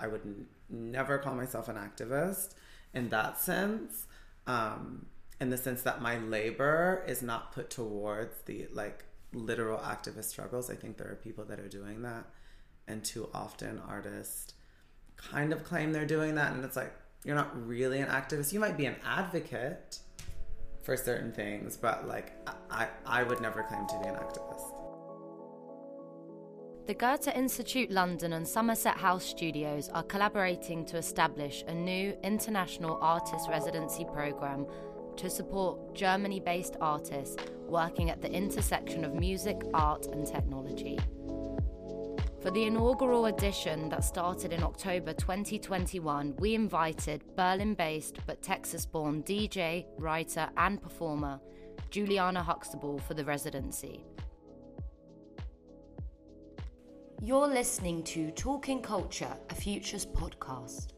I would n- never call myself an activist in that sense. Um, in the sense that my labor is not put towards the like literal activist struggles. I think there are people that are doing that, and too often artists kind of claim they're doing that, and it's like you're not really an activist. You might be an advocate for certain things, but like I, I would never claim to be an activist. The Goethe Institute London and Somerset House Studios are collaborating to establish a new international artist residency programme to support Germany based artists working at the intersection of music, art, and technology. For the inaugural edition that started in October 2021, we invited Berlin based but Texas born DJ, writer, and performer Juliana Huxtable for the residency. You're listening to Talking Culture, a Futures podcast.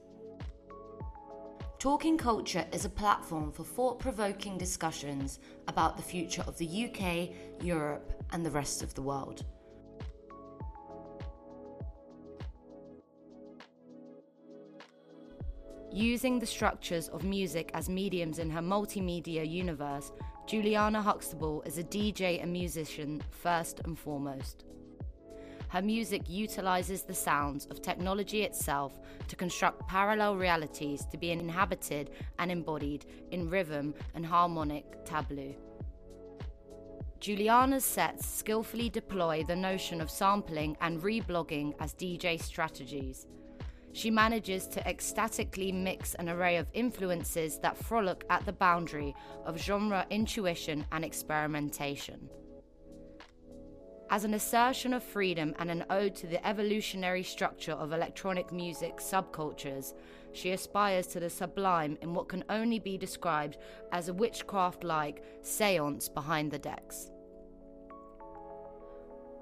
Talking Culture is a platform for thought provoking discussions about the future of the UK, Europe, and the rest of the world. Using the structures of music as mediums in her multimedia universe, Juliana Huxtable is a DJ and musician first and foremost. Her music utilizes the sounds of technology itself to construct parallel realities to be inhabited and embodied in rhythm and harmonic tableau. Juliana's sets skillfully deploy the notion of sampling and reblogging as DJ strategies. She manages to ecstatically mix an array of influences that frolic at the boundary of genre intuition and experimentation. As an assertion of freedom and an ode to the evolutionary structure of electronic music subcultures, she aspires to the sublime in what can only be described as a witchcraft like seance behind the decks.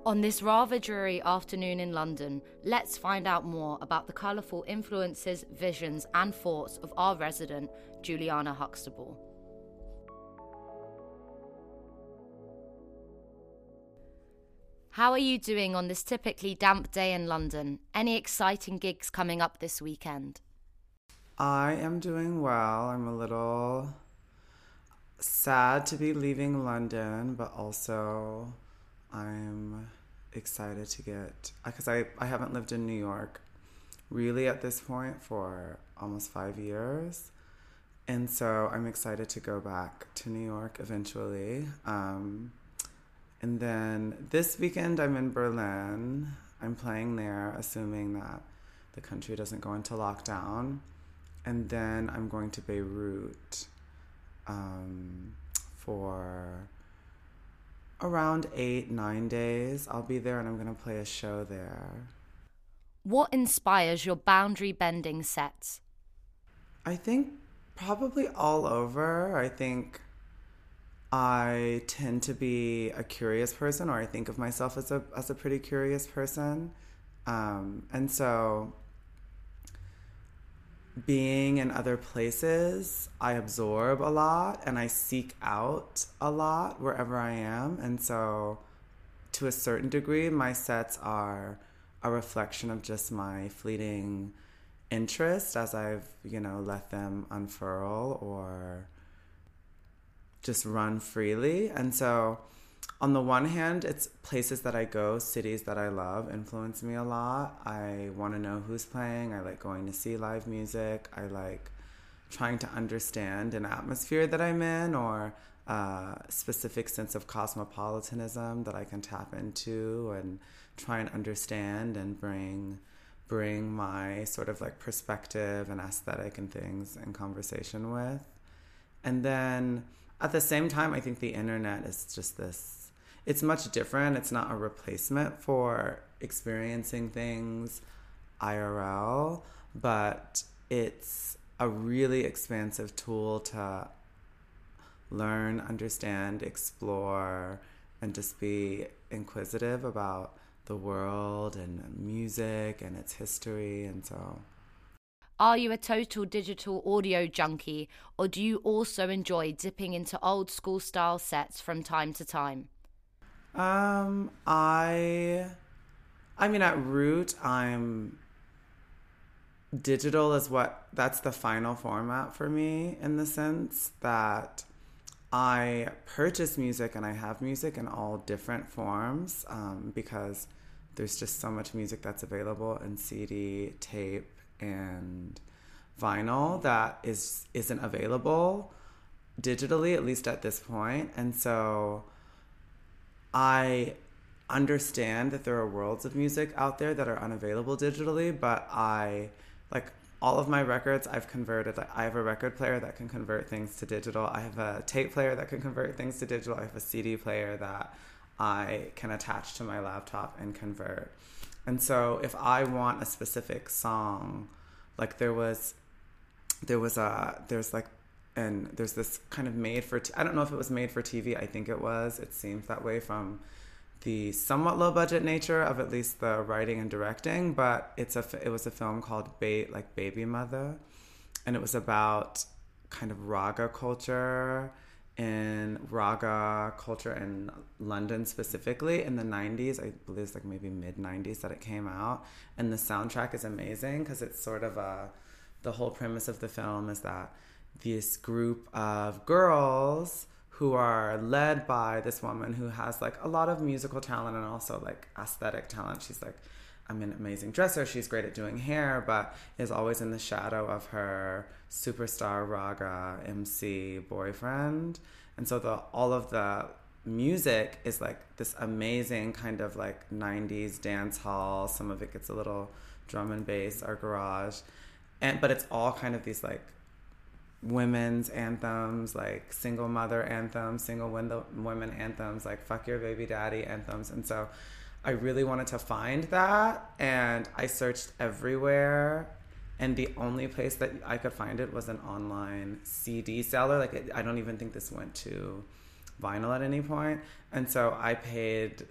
On this rather dreary afternoon in London, let's find out more about the colourful influences, visions, and thoughts of our resident, Juliana Huxtable. How are you doing on this typically damp day in London? Any exciting gigs coming up this weekend? I am doing well. I'm a little sad to be leaving London, but also I'm excited to get because I, I haven't lived in New York really at this point for almost five years. And so I'm excited to go back to New York eventually. Um, and then this weekend, I'm in Berlin. I'm playing there, assuming that the country doesn't go into lockdown. And then I'm going to Beirut um, for around eight, nine days. I'll be there and I'm going to play a show there. What inspires your boundary bending sets? I think probably all over. I think I tend to be a curious person, or I think of myself as a as a pretty curious person, um, and so being in other places, I absorb a lot and I seek out a lot wherever I am, and so to a certain degree, my sets are a reflection of just my fleeting interest as I've you know let them unfurl or just run freely. And so, on the one hand, it's places that I go, cities that I love influence me a lot. I want to know who's playing. I like going to see live music. I like trying to understand an atmosphere that I'm in or a specific sense of cosmopolitanism that I can tap into and try and understand and bring bring my sort of like perspective and aesthetic and things in conversation with. And then at the same time, I think the internet is just this. It's much different. It's not a replacement for experiencing things IRL, but it's a really expansive tool to learn, understand, explore, and just be inquisitive about the world and music and its history. And so are you a total digital audio junkie, or do you also enjoy dipping into old school style sets from time to time? Um, I, I mean, at root, I'm digital is what that's the final format for me in the sense that I purchase music and I have music in all different forms um, because there's just so much music that's available in CD, tape, and vinyl that is isn't available digitally at least at this point and so i understand that there are worlds of music out there that are unavailable digitally but i like all of my records I've converted. I have a record player that can convert things to digital. I have a tape player that can convert things to digital. I have a CD player that I can attach to my laptop and convert. And so if I want a specific song, like there was there was a there's like and there's this kind of made for I don't know if it was made for TV. I think it was. It seems that way from the somewhat low budget nature of at least the writing and directing, but it's a it was a film called ba- like Babymother, and it was about kind of ragga culture in ragga culture in London specifically in the 90s. I believe it's like maybe mid 90s that it came out, and the soundtrack is amazing because it's sort of a the whole premise of the film is that this group of girls who are led by this woman who has like a lot of musical talent and also like aesthetic talent. She's like, I'm an amazing dresser. She's great at doing hair, but is always in the shadow of her superstar ragga MC boyfriend. And so the all of the music is like this amazing kind of like 90s dance hall. Some of it gets a little drum and bass or garage. And but it's all kind of these like women's anthems, like single mother anthems, single women anthems, like fuck your baby daddy anthems. And so I really wanted to find that. And I searched everywhere. And the only place that I could find it was an online CD seller. Like, it, I don't even think this went to vinyl at any point. And so I paid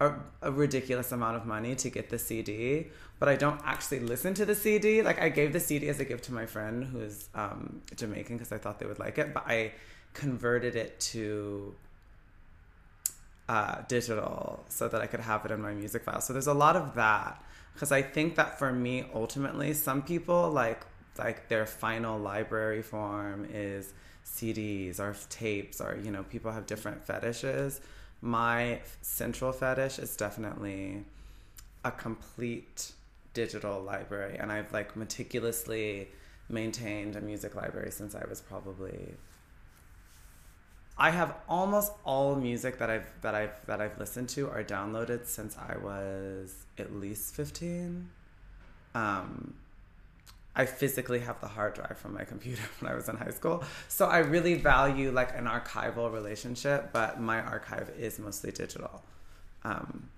a, a, ridiculous amount of money to get the CD, but I don't actually listen to the CD. Like I gave the CD as a gift to my friend who's um, Jamaican because I thought they would like it, but I converted it to uh, digital so that I could have it in my music file. So there's a lot of that because I think that for me, ultimately, some people like like their final library form is CDs or tapes or you know people have different fetishes my central fetish is definitely a complete digital library and I've like meticulously maintained a music library since I was probably I have almost all music that I've that I've that I've listened to are downloaded since I was at least 15. Um, I physically have the hard drive from my computer when I was in high school. So I really value like an archival relationship, but my archive is mostly digital. Um,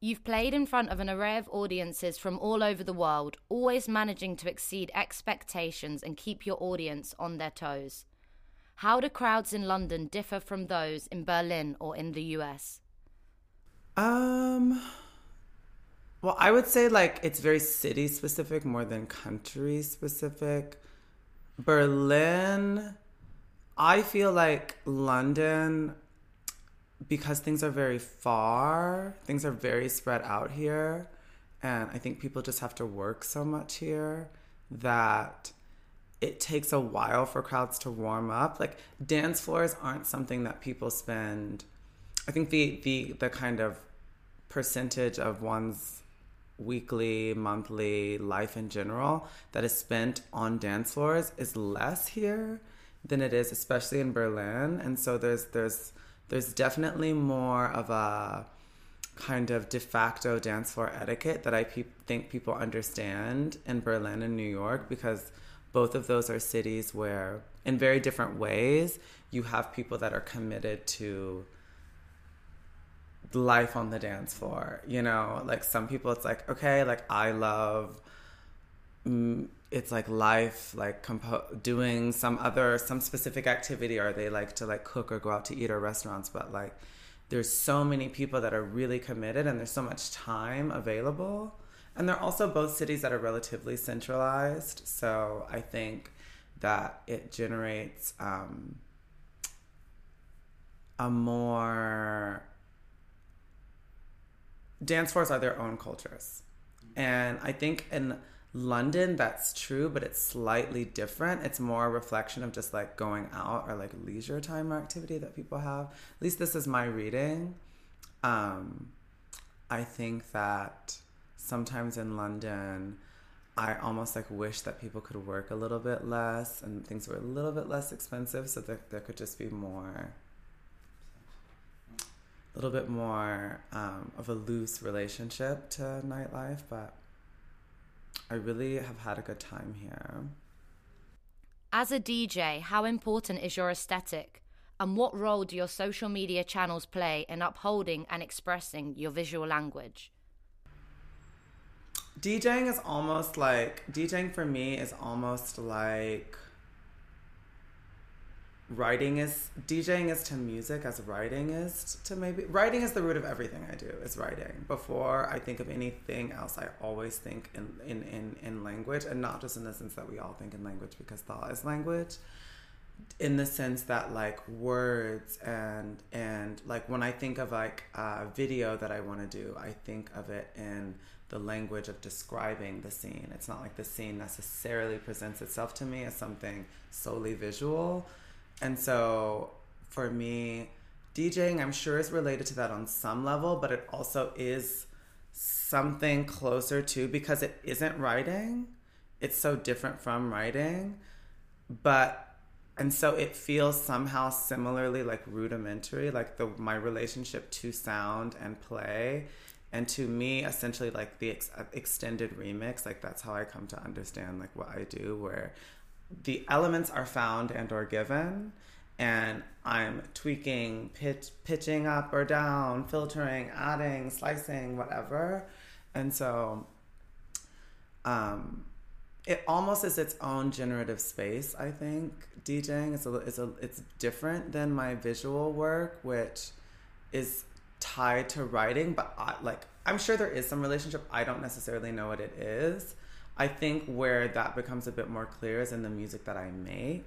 You've played in front of an array of audiences from all over the world, always managing to exceed expectations and keep your audience on their toes. How do crowds in London differ from those in Berlin or in the US? Um well, I would say like it's very city specific more than country specific. Berlin, I feel like London, because things are very far, things are very spread out here. And I think people just have to work so much here that it takes a while for crowds to warm up. Like dance floors aren't something that people spend. I think the the the kind of percentage of one's weekly, monthly life in general that is spent on dance floors is less here than it is, especially in Berlin. And so there's there's there's definitely more of a kind of de facto dance floor etiquette that I pe- think people understand in Berlin and New York because both of those are cities where, in very different ways, you have people that are committed to life on the dance floor. You know, like some people, it's like, okay, like I love. Mm, it's like life, like compo- doing some other, some specific activity, or they like to like cook or go out to eat or restaurants. But like, there's so many people that are really committed, and there's so much time available. And they're also both cities that are relatively centralized. So I think that it generates um, a more dance floors are their own cultures. And I think in London, that's true, but it's slightly different. It's more a reflection of just like going out or like leisure time or activity that people have. At least this is my reading. Um, I think that sometimes in London, I almost like wish that people could work a little bit less and things were a little bit less expensive so that there could just be more a little bit more um, of a loose relationship to nightlife, but I really have had a good time here. As a DJ, how important is your aesthetic? And what role do your social media channels play in upholding and expressing your visual language? DJing is almost like, DJing for me is almost like writing is DJing is to music as writing is to maybe writing is the root of everything I do is writing. Before I think of anything else, I always think in in in, in language, and not just in the sense that we all think in language because thought is language. In the sense that like words and and like when I think of like a video that I want to do, I think of it in the language of describing the scene. It's not like the scene necessarily presents itself to me as something solely visual and so for me, DJing, I'm sure is related to that on some level, but it also is something closer to because it isn't writing. It's so different from writing. But and so it feels somehow similarly like rudimentary, like the my relationship to sound and play and to me essentially like the ex- extended remix like that's how i come to understand like what i do where the elements are found and or given and I'm tweaking, pitch, pitching up or down, filtering, adding, slicing, whatever. And so um, it almost is its own generative space, I think. DJing is a, is a it's different than my visual work, which is tied to writing, but I, like I'm sure there is some relationship. I don't necessarily know what it is. I think where that becomes a bit more clear is in the music that I make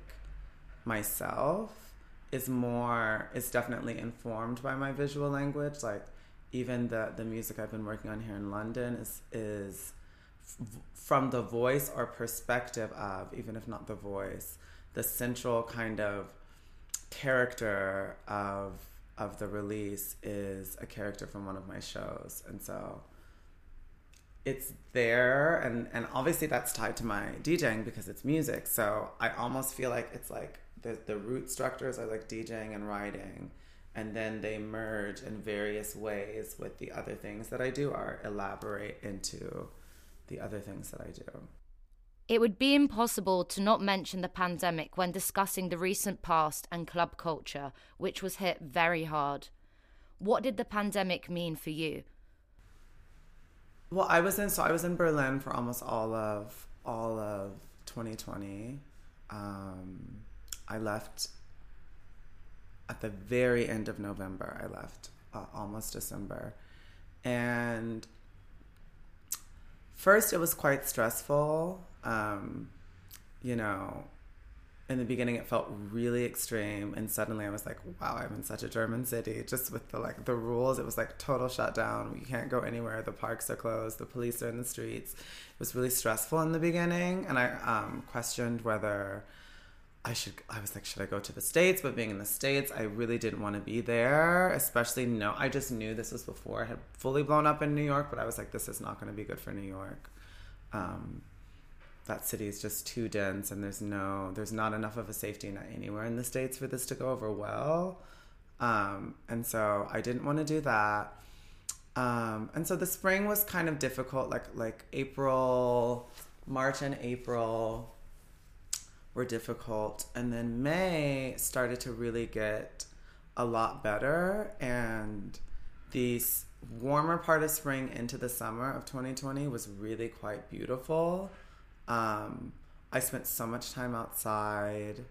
myself is more is definitely informed by my visual language like even the the music I've been working on here in London is is from the voice or perspective of even if not the voice the central kind of character of of the release is a character from one of my shows and so it's there and and obviously that's tied to my DJing because it's music. So I almost feel like it's like the the root structures are like DJing and writing and then they merge in various ways with the other things that I do are elaborate into the other things that I do. It would be impossible to not mention the pandemic when discussing the recent past and club culture, which was hit very hard. What did the pandemic mean for you? Well, I was in so I was in Berlin for almost all of all of 2020. Um, I left at the very end of November. I left uh, almost December, and first it was quite stressful. Um, you know, in the beginning it felt really extreme and suddenly i was like wow i'm in such a german city. Just with the like the rules it was like total shutdown. You can't go anywhere. The parks are closed. The police are in the streets. It was really stressful in the beginning and i um, questioned whether i should i was like should i go to the states? But being in the states i really didn't want to be there especially no i just knew this was before i had fully blown up in new york but i was like this is not going to be good for new york. Um, that city is just too dense and there's no there's not enough of a safety net anywhere in the states for this to go over well. Um, and so i didn't want to do that. Um, and so the spring was kind of difficult like like april march and april were difficult. And then may started to really get a lot better. And the warmer part of spring into the summer of 2020 was really quite beautiful. Um, I spent so much time outside.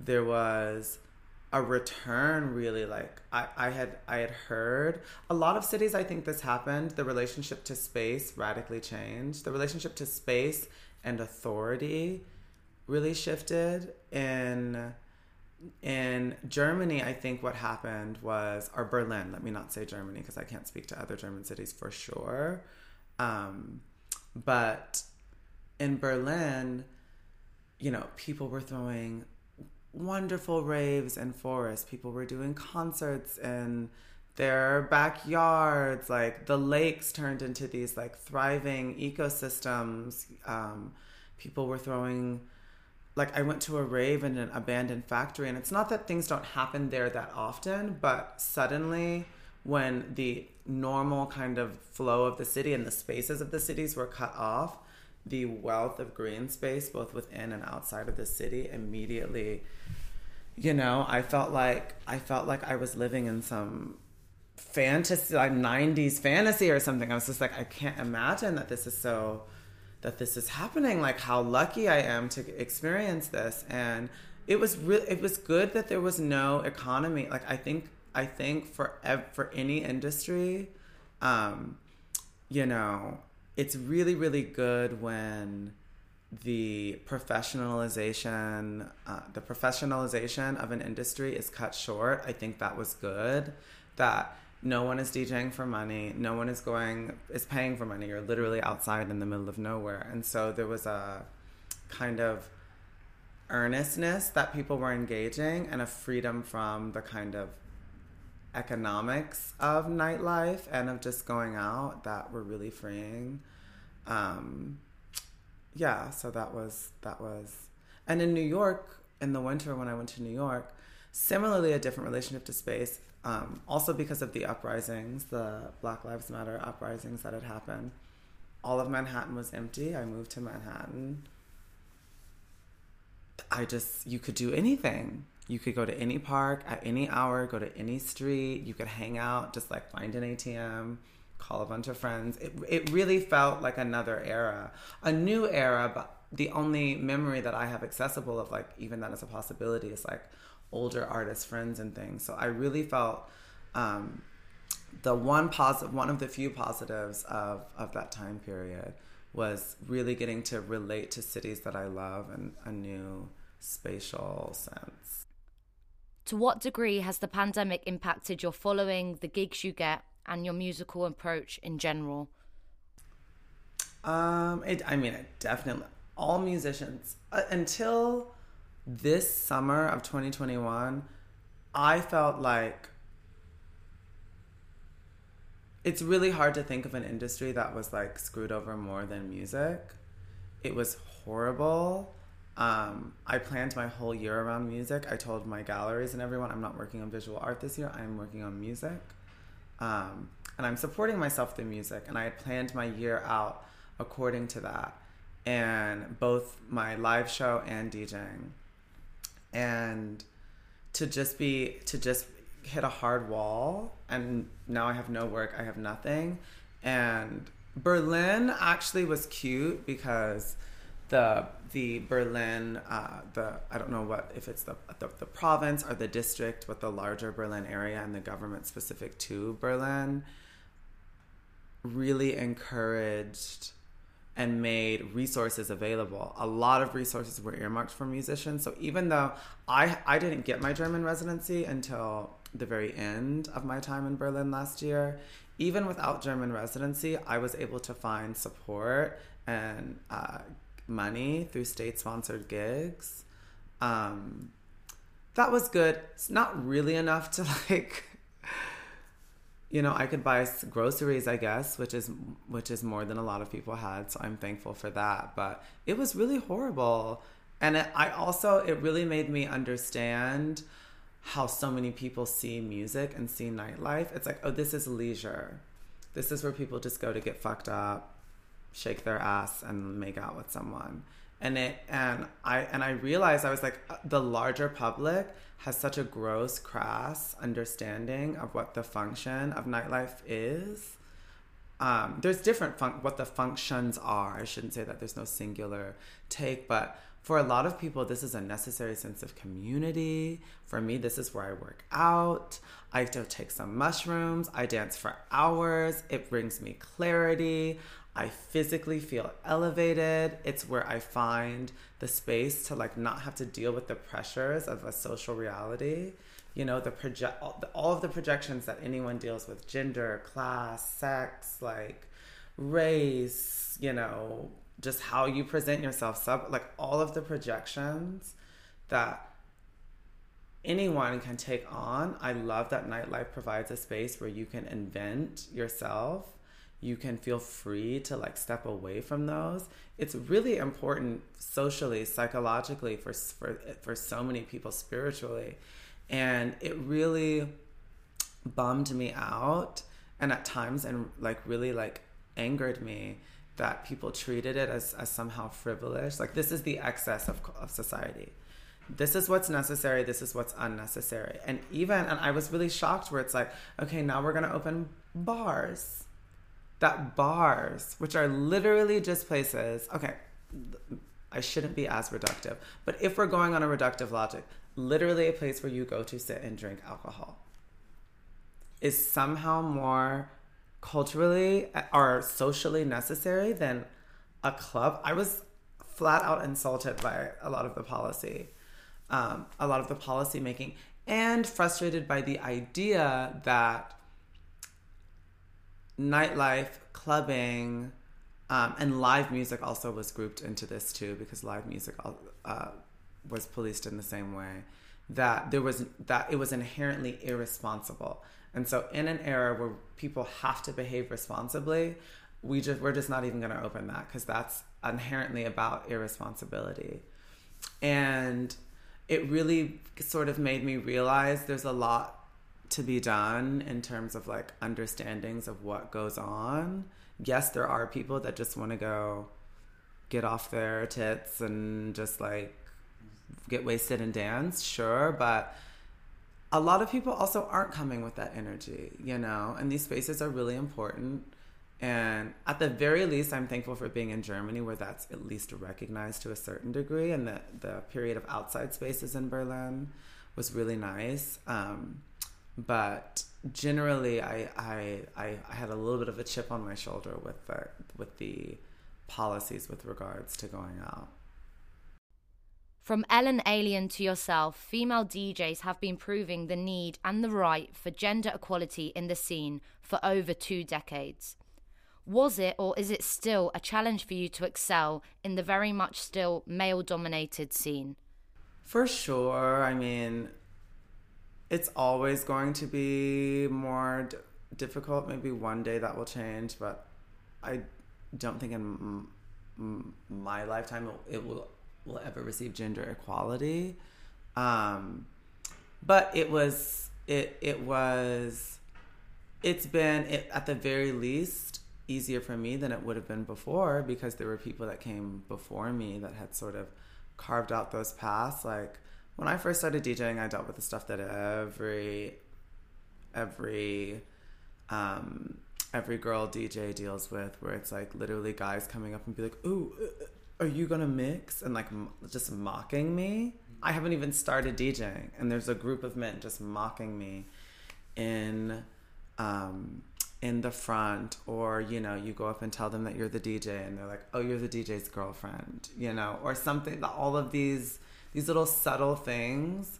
There was a return really like I, I had I had heard. A lot of cities I think this happened. The relationship to space radically changed. The relationship to space and authority really shifted in in Germany I think what happened was or Berlin let me not say Germany because I can't speak to other German cities for sure um, but in Berlin, you know, people were throwing wonderful raves in forests. People were doing concerts in their backyards. Like the lakes turned into these like thriving ecosystems. Um, people were throwing like I went to a rave in an abandoned factory, and it's not that things don't happen there that often, but suddenly when the normal kind of flow of the city and the spaces of the cities were cut off, the wealth of green space, both within and outside of the city, immediately, you know, I felt like I felt like I was living in some fantasy, like '90s fantasy or something. I was just like, I can't imagine that this is so that this is happening like how lucky i am to experience this. And it was really it was good that there was no economy. Like i think i think for ev- for any industry um you know it's really really good when the professionalization uh, the professionalization of an industry is cut short. I think that was good that no one is DJing for money. No one is going is paying for money. You're literally outside in the middle of nowhere. And so there was a kind of earnestness that people were engaging and a freedom from the kind of economics of nightlife and of just going out that were really freeing. Um, yeah, so that was that was and in New York in the winter when I went to New York, similarly a different relationship to space um, also, because of the uprisings, the Black Lives Matter uprisings that had happened, all of Manhattan was empty. I moved to Manhattan. I just, you could do anything. You could go to any park at any hour, go to any street. You could hang out, just like find an ATM, call a bunch of friends. It, it really felt like another era, a new era, but the only memory that I have accessible of like even that as a possibility is like older artist friends and things. So I really felt um, the one positive, one of the few positives of of that time period was really getting to relate to cities that I love in a new spatial sense. To what degree has the pandemic impacted your following, the gigs you get, and your musical approach in general? Um, it, I mean, it definitely all musicians uh, until this summer of 2021, I felt like it's really hard to think of an industry that was like screwed over more than music. It was horrible. Um, I planned my whole year around music. I told my galleries and everyone I'm not working on visual art this year. I'm working on music. Um, and I'm supporting myself through music. And I had planned my year out according to that. And both my live show and DJing and to just be to just hit a hard wall and now I have no work, I have nothing. And Berlin actually was cute because the the Berlin uh, the I don't know what if it's the, the, the province or the district but the larger Berlin area and the government specific to Berlin really encouraged and made resources available. A lot of resources were earmarked for musicians. So even though I I didn't get my German residency until the very end of my time in Berlin last year, even without German residency, I was able to find support and uh, money through state sponsored gigs. Um, that was good. It's not really enough to like you know, I could buy groceries, I guess, which is which is more than a lot of people had. So I'm thankful for that. But it was really horrible, and it, I also it really made me understand how so many people see music and see nightlife. It's like, oh, this is leisure. This is where people just go to get fucked up, shake their ass, and make out with someone. And it and I and I realized I was like uh, the larger public has such a gross, crass understanding of what the function of nightlife is. Um, there's different fun- what the functions are. I shouldn't say that there's no singular take, but for a lot of people, this is a necessary sense of community. For me, this is where I work out. I take some mushrooms. I dance for hours. It brings me clarity. I physically feel elevated. It's where I find the space to like not have to deal with the pressures of a social reality. You know, the project all of the projections that anyone deals with gender, class, sex, like race, you know, just how you present yourself, sub like all of the projections that anyone can take on. I love that nightlife provides a space where you can invent yourself. You can feel free to like step away from those. It's really important socially, psychologically for for for so many people spiritually. And it really bummed me out and at times and like really like angered me that people treated it as, as somehow frivolous. Like this is the excess of, of society this is what's necessary this is what's unnecessary and even and i was really shocked where it's like okay now we're going to open bars that bars which are literally just places okay i shouldn't be as reductive but if we're going on a reductive logic literally a place where you go to sit and drink alcohol is somehow more culturally or socially necessary than a club. I was flat out insulted by a lot of the policy um, a lot of the policy making and frustrated by the idea that nightlife, clubbing, um, and live music also was grouped into this too because live music uh, was policed in the same way. That there was that it was inherently irresponsible, and so in an era where people have to behave responsibly, we just we're just not even going to open that because that's inherently about irresponsibility, and it really sort of made me realize there's a lot to be done in terms of like understandings of what goes on. Yes, there are people that just want to go get off their tits and just like get wasted and dance, sure, but a lot of people also aren't coming with that energy, you know, and these spaces are really important. And at the very least, I'm thankful for being in Germany, where that's at least recognized to a certain degree. And the, the period of outside spaces in Berlin was really nice. Um, but generally, I, I, I, I, had a little bit of a chip on my shoulder with the, with the policies with regards to going out. From Ellen Allien to yourself, female DJs have been proving the need and the right for gender equality in the scene for over two decades. Was it or is it still a challenge for you to excel in the very much still male dominated scene? For sure. I mean, it's always going to be more d- difficult. Maybe one day that will change, but I don't think in m- my lifetime it will will ever receive gender equality. Um, but it was it it was it's been it, at the very least easier for me than it would have been before because there were people that came before me that had sort of carved out those paths. Like when I first started DJing, I dealt with the stuff that every every um, every girl DJ deals with, where it's like literally guys coming up and be like, "Ooh, uh, uh, are you gonna mix?" and like m- just mocking me. I haven't even started DJing, and there's a group of men just mocking me in um, in the front or you know you go up and tell them that you're the DJ and they're like oh you're the DJ's girlfriend you know or something all of these these little subtle things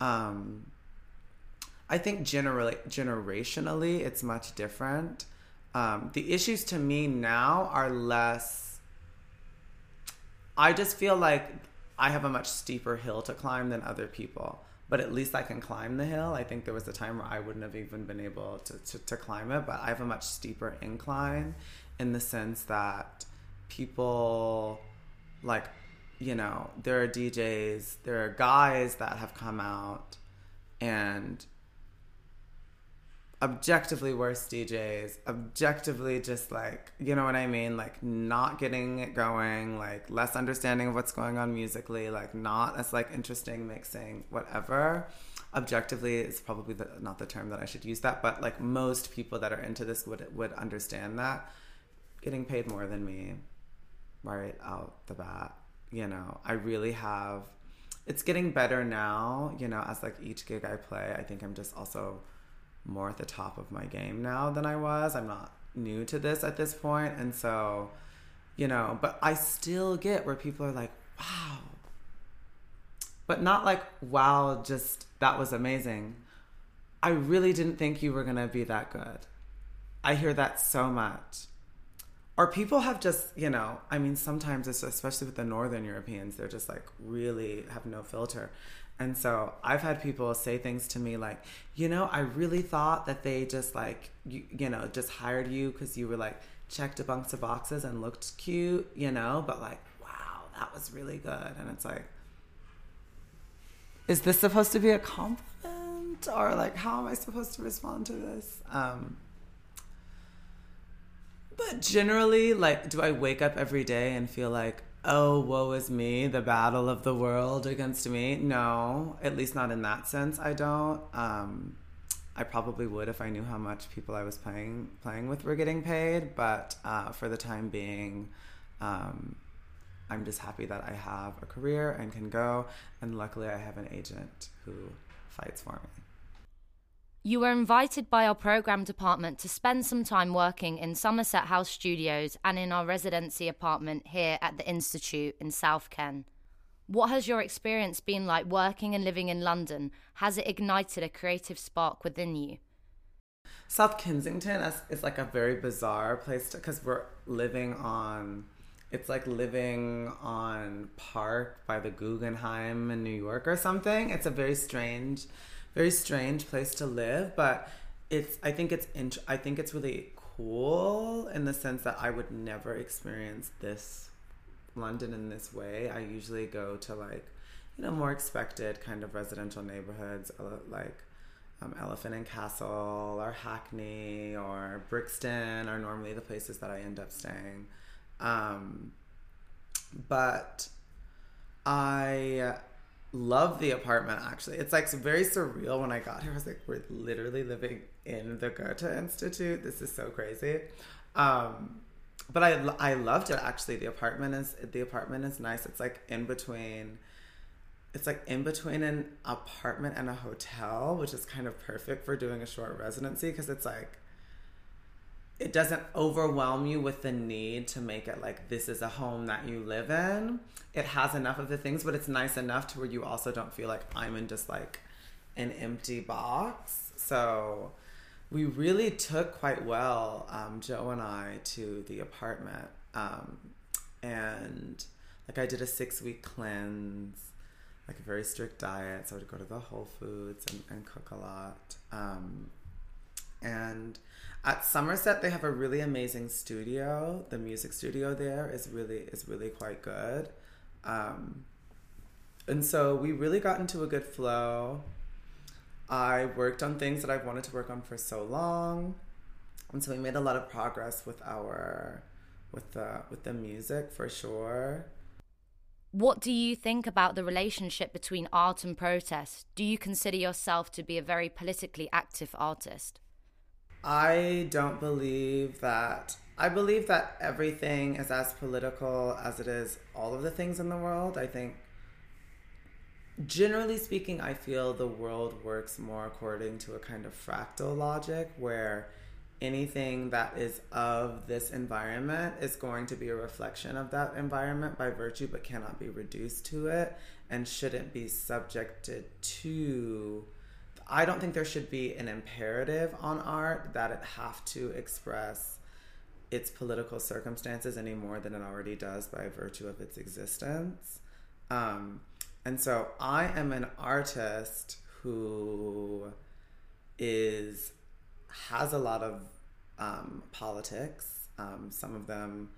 um I think generally generationally it's much different um the issues to me now are less I just feel like I have a much steeper hill to climb than other people but at least I can climb the hill. I think there was a time where I wouldn't have even been able to, to, to, climb it, but I have a much steeper incline in the sense that people like, you know, there are DJs, there are guys that have come out and objectively worse DJs, objectively just like, you know what I mean? Like not getting it going, like less understanding of what's going on musically, like not as like interesting mixing, whatever. Objectively is probably the, not the term that I should use that, but like most people that are into this would would understand that getting paid more than me right out the bat. You know, I really have it's getting better now, you know, as like each gig I play, I think I'm just also more at the top of my game now than I was. I'm not new to this at this point, and so you know, but I still get where people are like, "Wow." But not like, "Wow, just that was amazing." I really didn't think you were going to be that good. I hear that so much. Or people have just you know i mean sometimes it's especially with the northern europeans they're just like really have no filter. And so i've had people say things to me like you know i really thought that they just like you, you know just hired you because you were like checked a bunch of boxes and looked cute you know but like wow that was really good. And it's like is this supposed to be a compliment? Or like how am i supposed to respond to this? Um but generally, like, do I wake up every day and feel like, oh, woe is me, the battle of the world against me? No, at least not in that sense. I don't. Um, I probably would if I knew how much people I was playing playing with were getting paid. But uh, for the time being, um, I'm just happy that I have a career and can go. And luckily, I have an agent who fights for me. You were invited by our program department to spend some time working in Somerset House Studios and in our residency apartment here at the Institute in South Ken. What has your experience been like working and living in London? Has it ignited a creative spark within you? South Kensington is, is like a very bizarre place because we're living on, it's like living on Park by the Guggenheim in New York or something. It's a very strange very strange place to live, but it's I think it's int- I think it's really cool in the sense that I would never experience this London in this way. I usually go to like you know more expected kind of residential neighborhoods uh, like um, Elephant and Castle or Hackney or Brixton are normally the places that I end up staying. Um, but I love the apartment actually. It's like very surreal when I got here. I was like, we're literally living in the Goethe Institute. This is so crazy. Um, but I, I loved it actually. The apartment is the apartment is nice. It's like in between it's like in between an apartment and a hotel, which is kind of perfect for doing a short residency because it's like it doesn't overwhelm you with the need to make it like this is a home that you live in. It has enough of the things, but it's nice enough to where you also don't feel like I'm in just like an empty box. So we really took quite well, um, Joe and I, to the apartment. Um, and like I did a six week cleanse, like a very strict diet. So I would go to the Whole Foods and, and cook a lot. Um, and at Somerset, they have a really amazing studio. The music studio there is really is really quite good. Um, and so we really got into a good flow. I worked on things that I've wanted to work on for so long, and so we made a lot of progress with our with the with the music for sure. What do you think about the relationship between art and protest? Do you consider yourself to be a very politically active artist? I don't believe that. I believe that everything is as political as it is all of the things in the world. I think, generally speaking, I feel the world works more according to a kind of fractal logic where anything that is of this environment is going to be a reflection of that environment by virtue, but cannot be reduced to it and shouldn't be subjected to I don't think there should be an imperative on art that it have to express its political circumstances any more than it already does by virtue of its existence. Um, and so I am an artist who is has a lot of um, politics. Um, some of them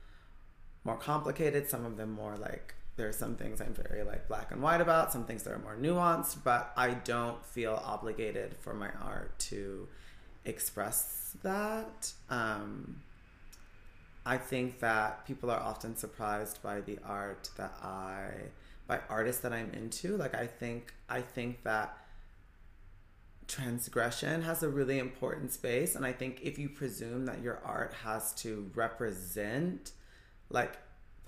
more complicated, some of them more like there are some things I'm very like black and white about, some things that are more nuanced, but I don't feel obligated for my art to express that. Um, I think that people are often surprised by the art that I, by artists that I'm into. Like I think, I think that transgression has a really important space, and I think if you presume that your art has to represent, like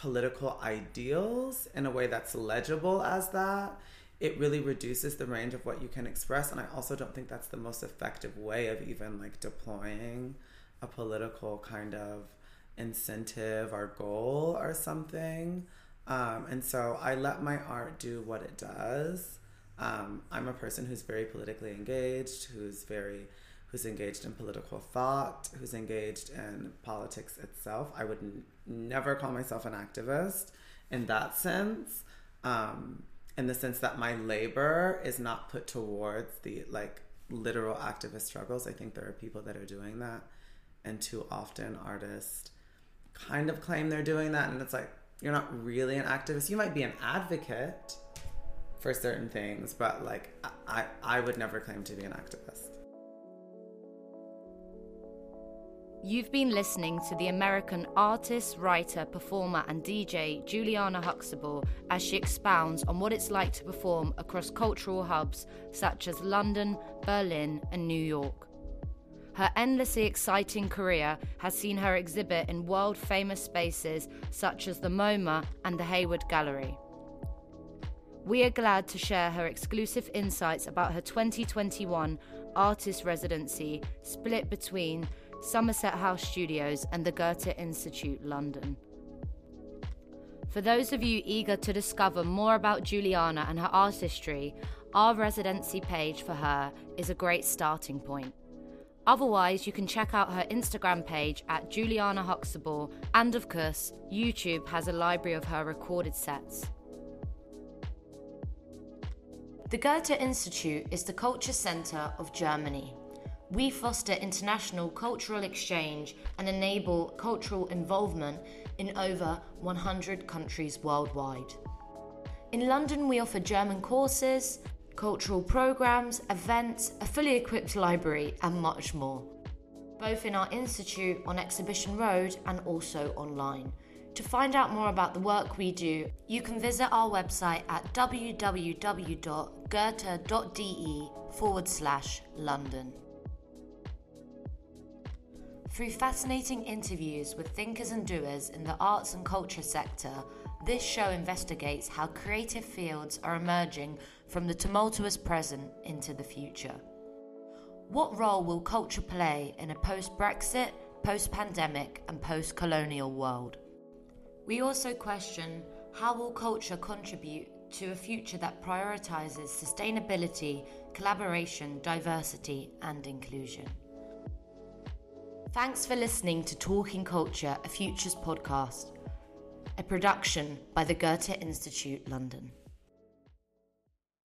political ideals in a way that's legible as that, it really reduces the range of what you can express. And I also don't think that's the most effective way of even like deploying a political kind of incentive or goal or something. Um, and so I let my art do what it does. Um, I'm a person who's very politically engaged, who's very, who's engaged in political thought, who's engaged in politics itself. I would n- never call myself an activist in that sense, um, in the sense that my labor is not put towards the like literal activist struggles. I think there are people that are doing that, and too often artists kind of claim they're doing that, and it's like you're not really an activist. You might be an advocate for certain things, but like I, I would never claim to be an activist. You've been listening to the American artist, writer, performer, and DJ Juliana Huxtable as she expounds on what it's like to perform across cultural hubs such as London, Berlin, and New York. Her endlessly exciting career has seen her exhibit in world famous spaces such as the MoMA and the Hayward Gallery. We are glad to share her exclusive insights about her 2021 artist residency split between Somerset House Studios, and the Goethe Institute, London. For those of you eager to discover more about Juliana and her artistry, our residency page for her is a great starting point. Otherwise, you can check out her Instagram page at Juliana Huxtable, and of course, YouTube has a library of her recorded sets. The Goethe Institute is the culture centre of Germany. We foster international cultural exchange and enable cultural involvement in over 100 countries worldwide. In London, we offer German courses, cultural programs, events, a fully equipped library, and much more. Both in our institute on Exhibition Road and also online. To find out more about the work we do, you can visit our website at www.goethe.de forward slash London. Through fascinating interviews with thinkers and doers in the arts and culture sector, this show investigates how creative fields are emerging from the tumultuous present into the future. What role will culture play in a post Brexit, post pandemic, and post colonial world? We also question how will culture contribute to a future that prioritizes sustainability, collaboration, diversity, and inclusion. Thanks for listening to Talking Culture, a Futures podcast, a production by the Goethe Institute London.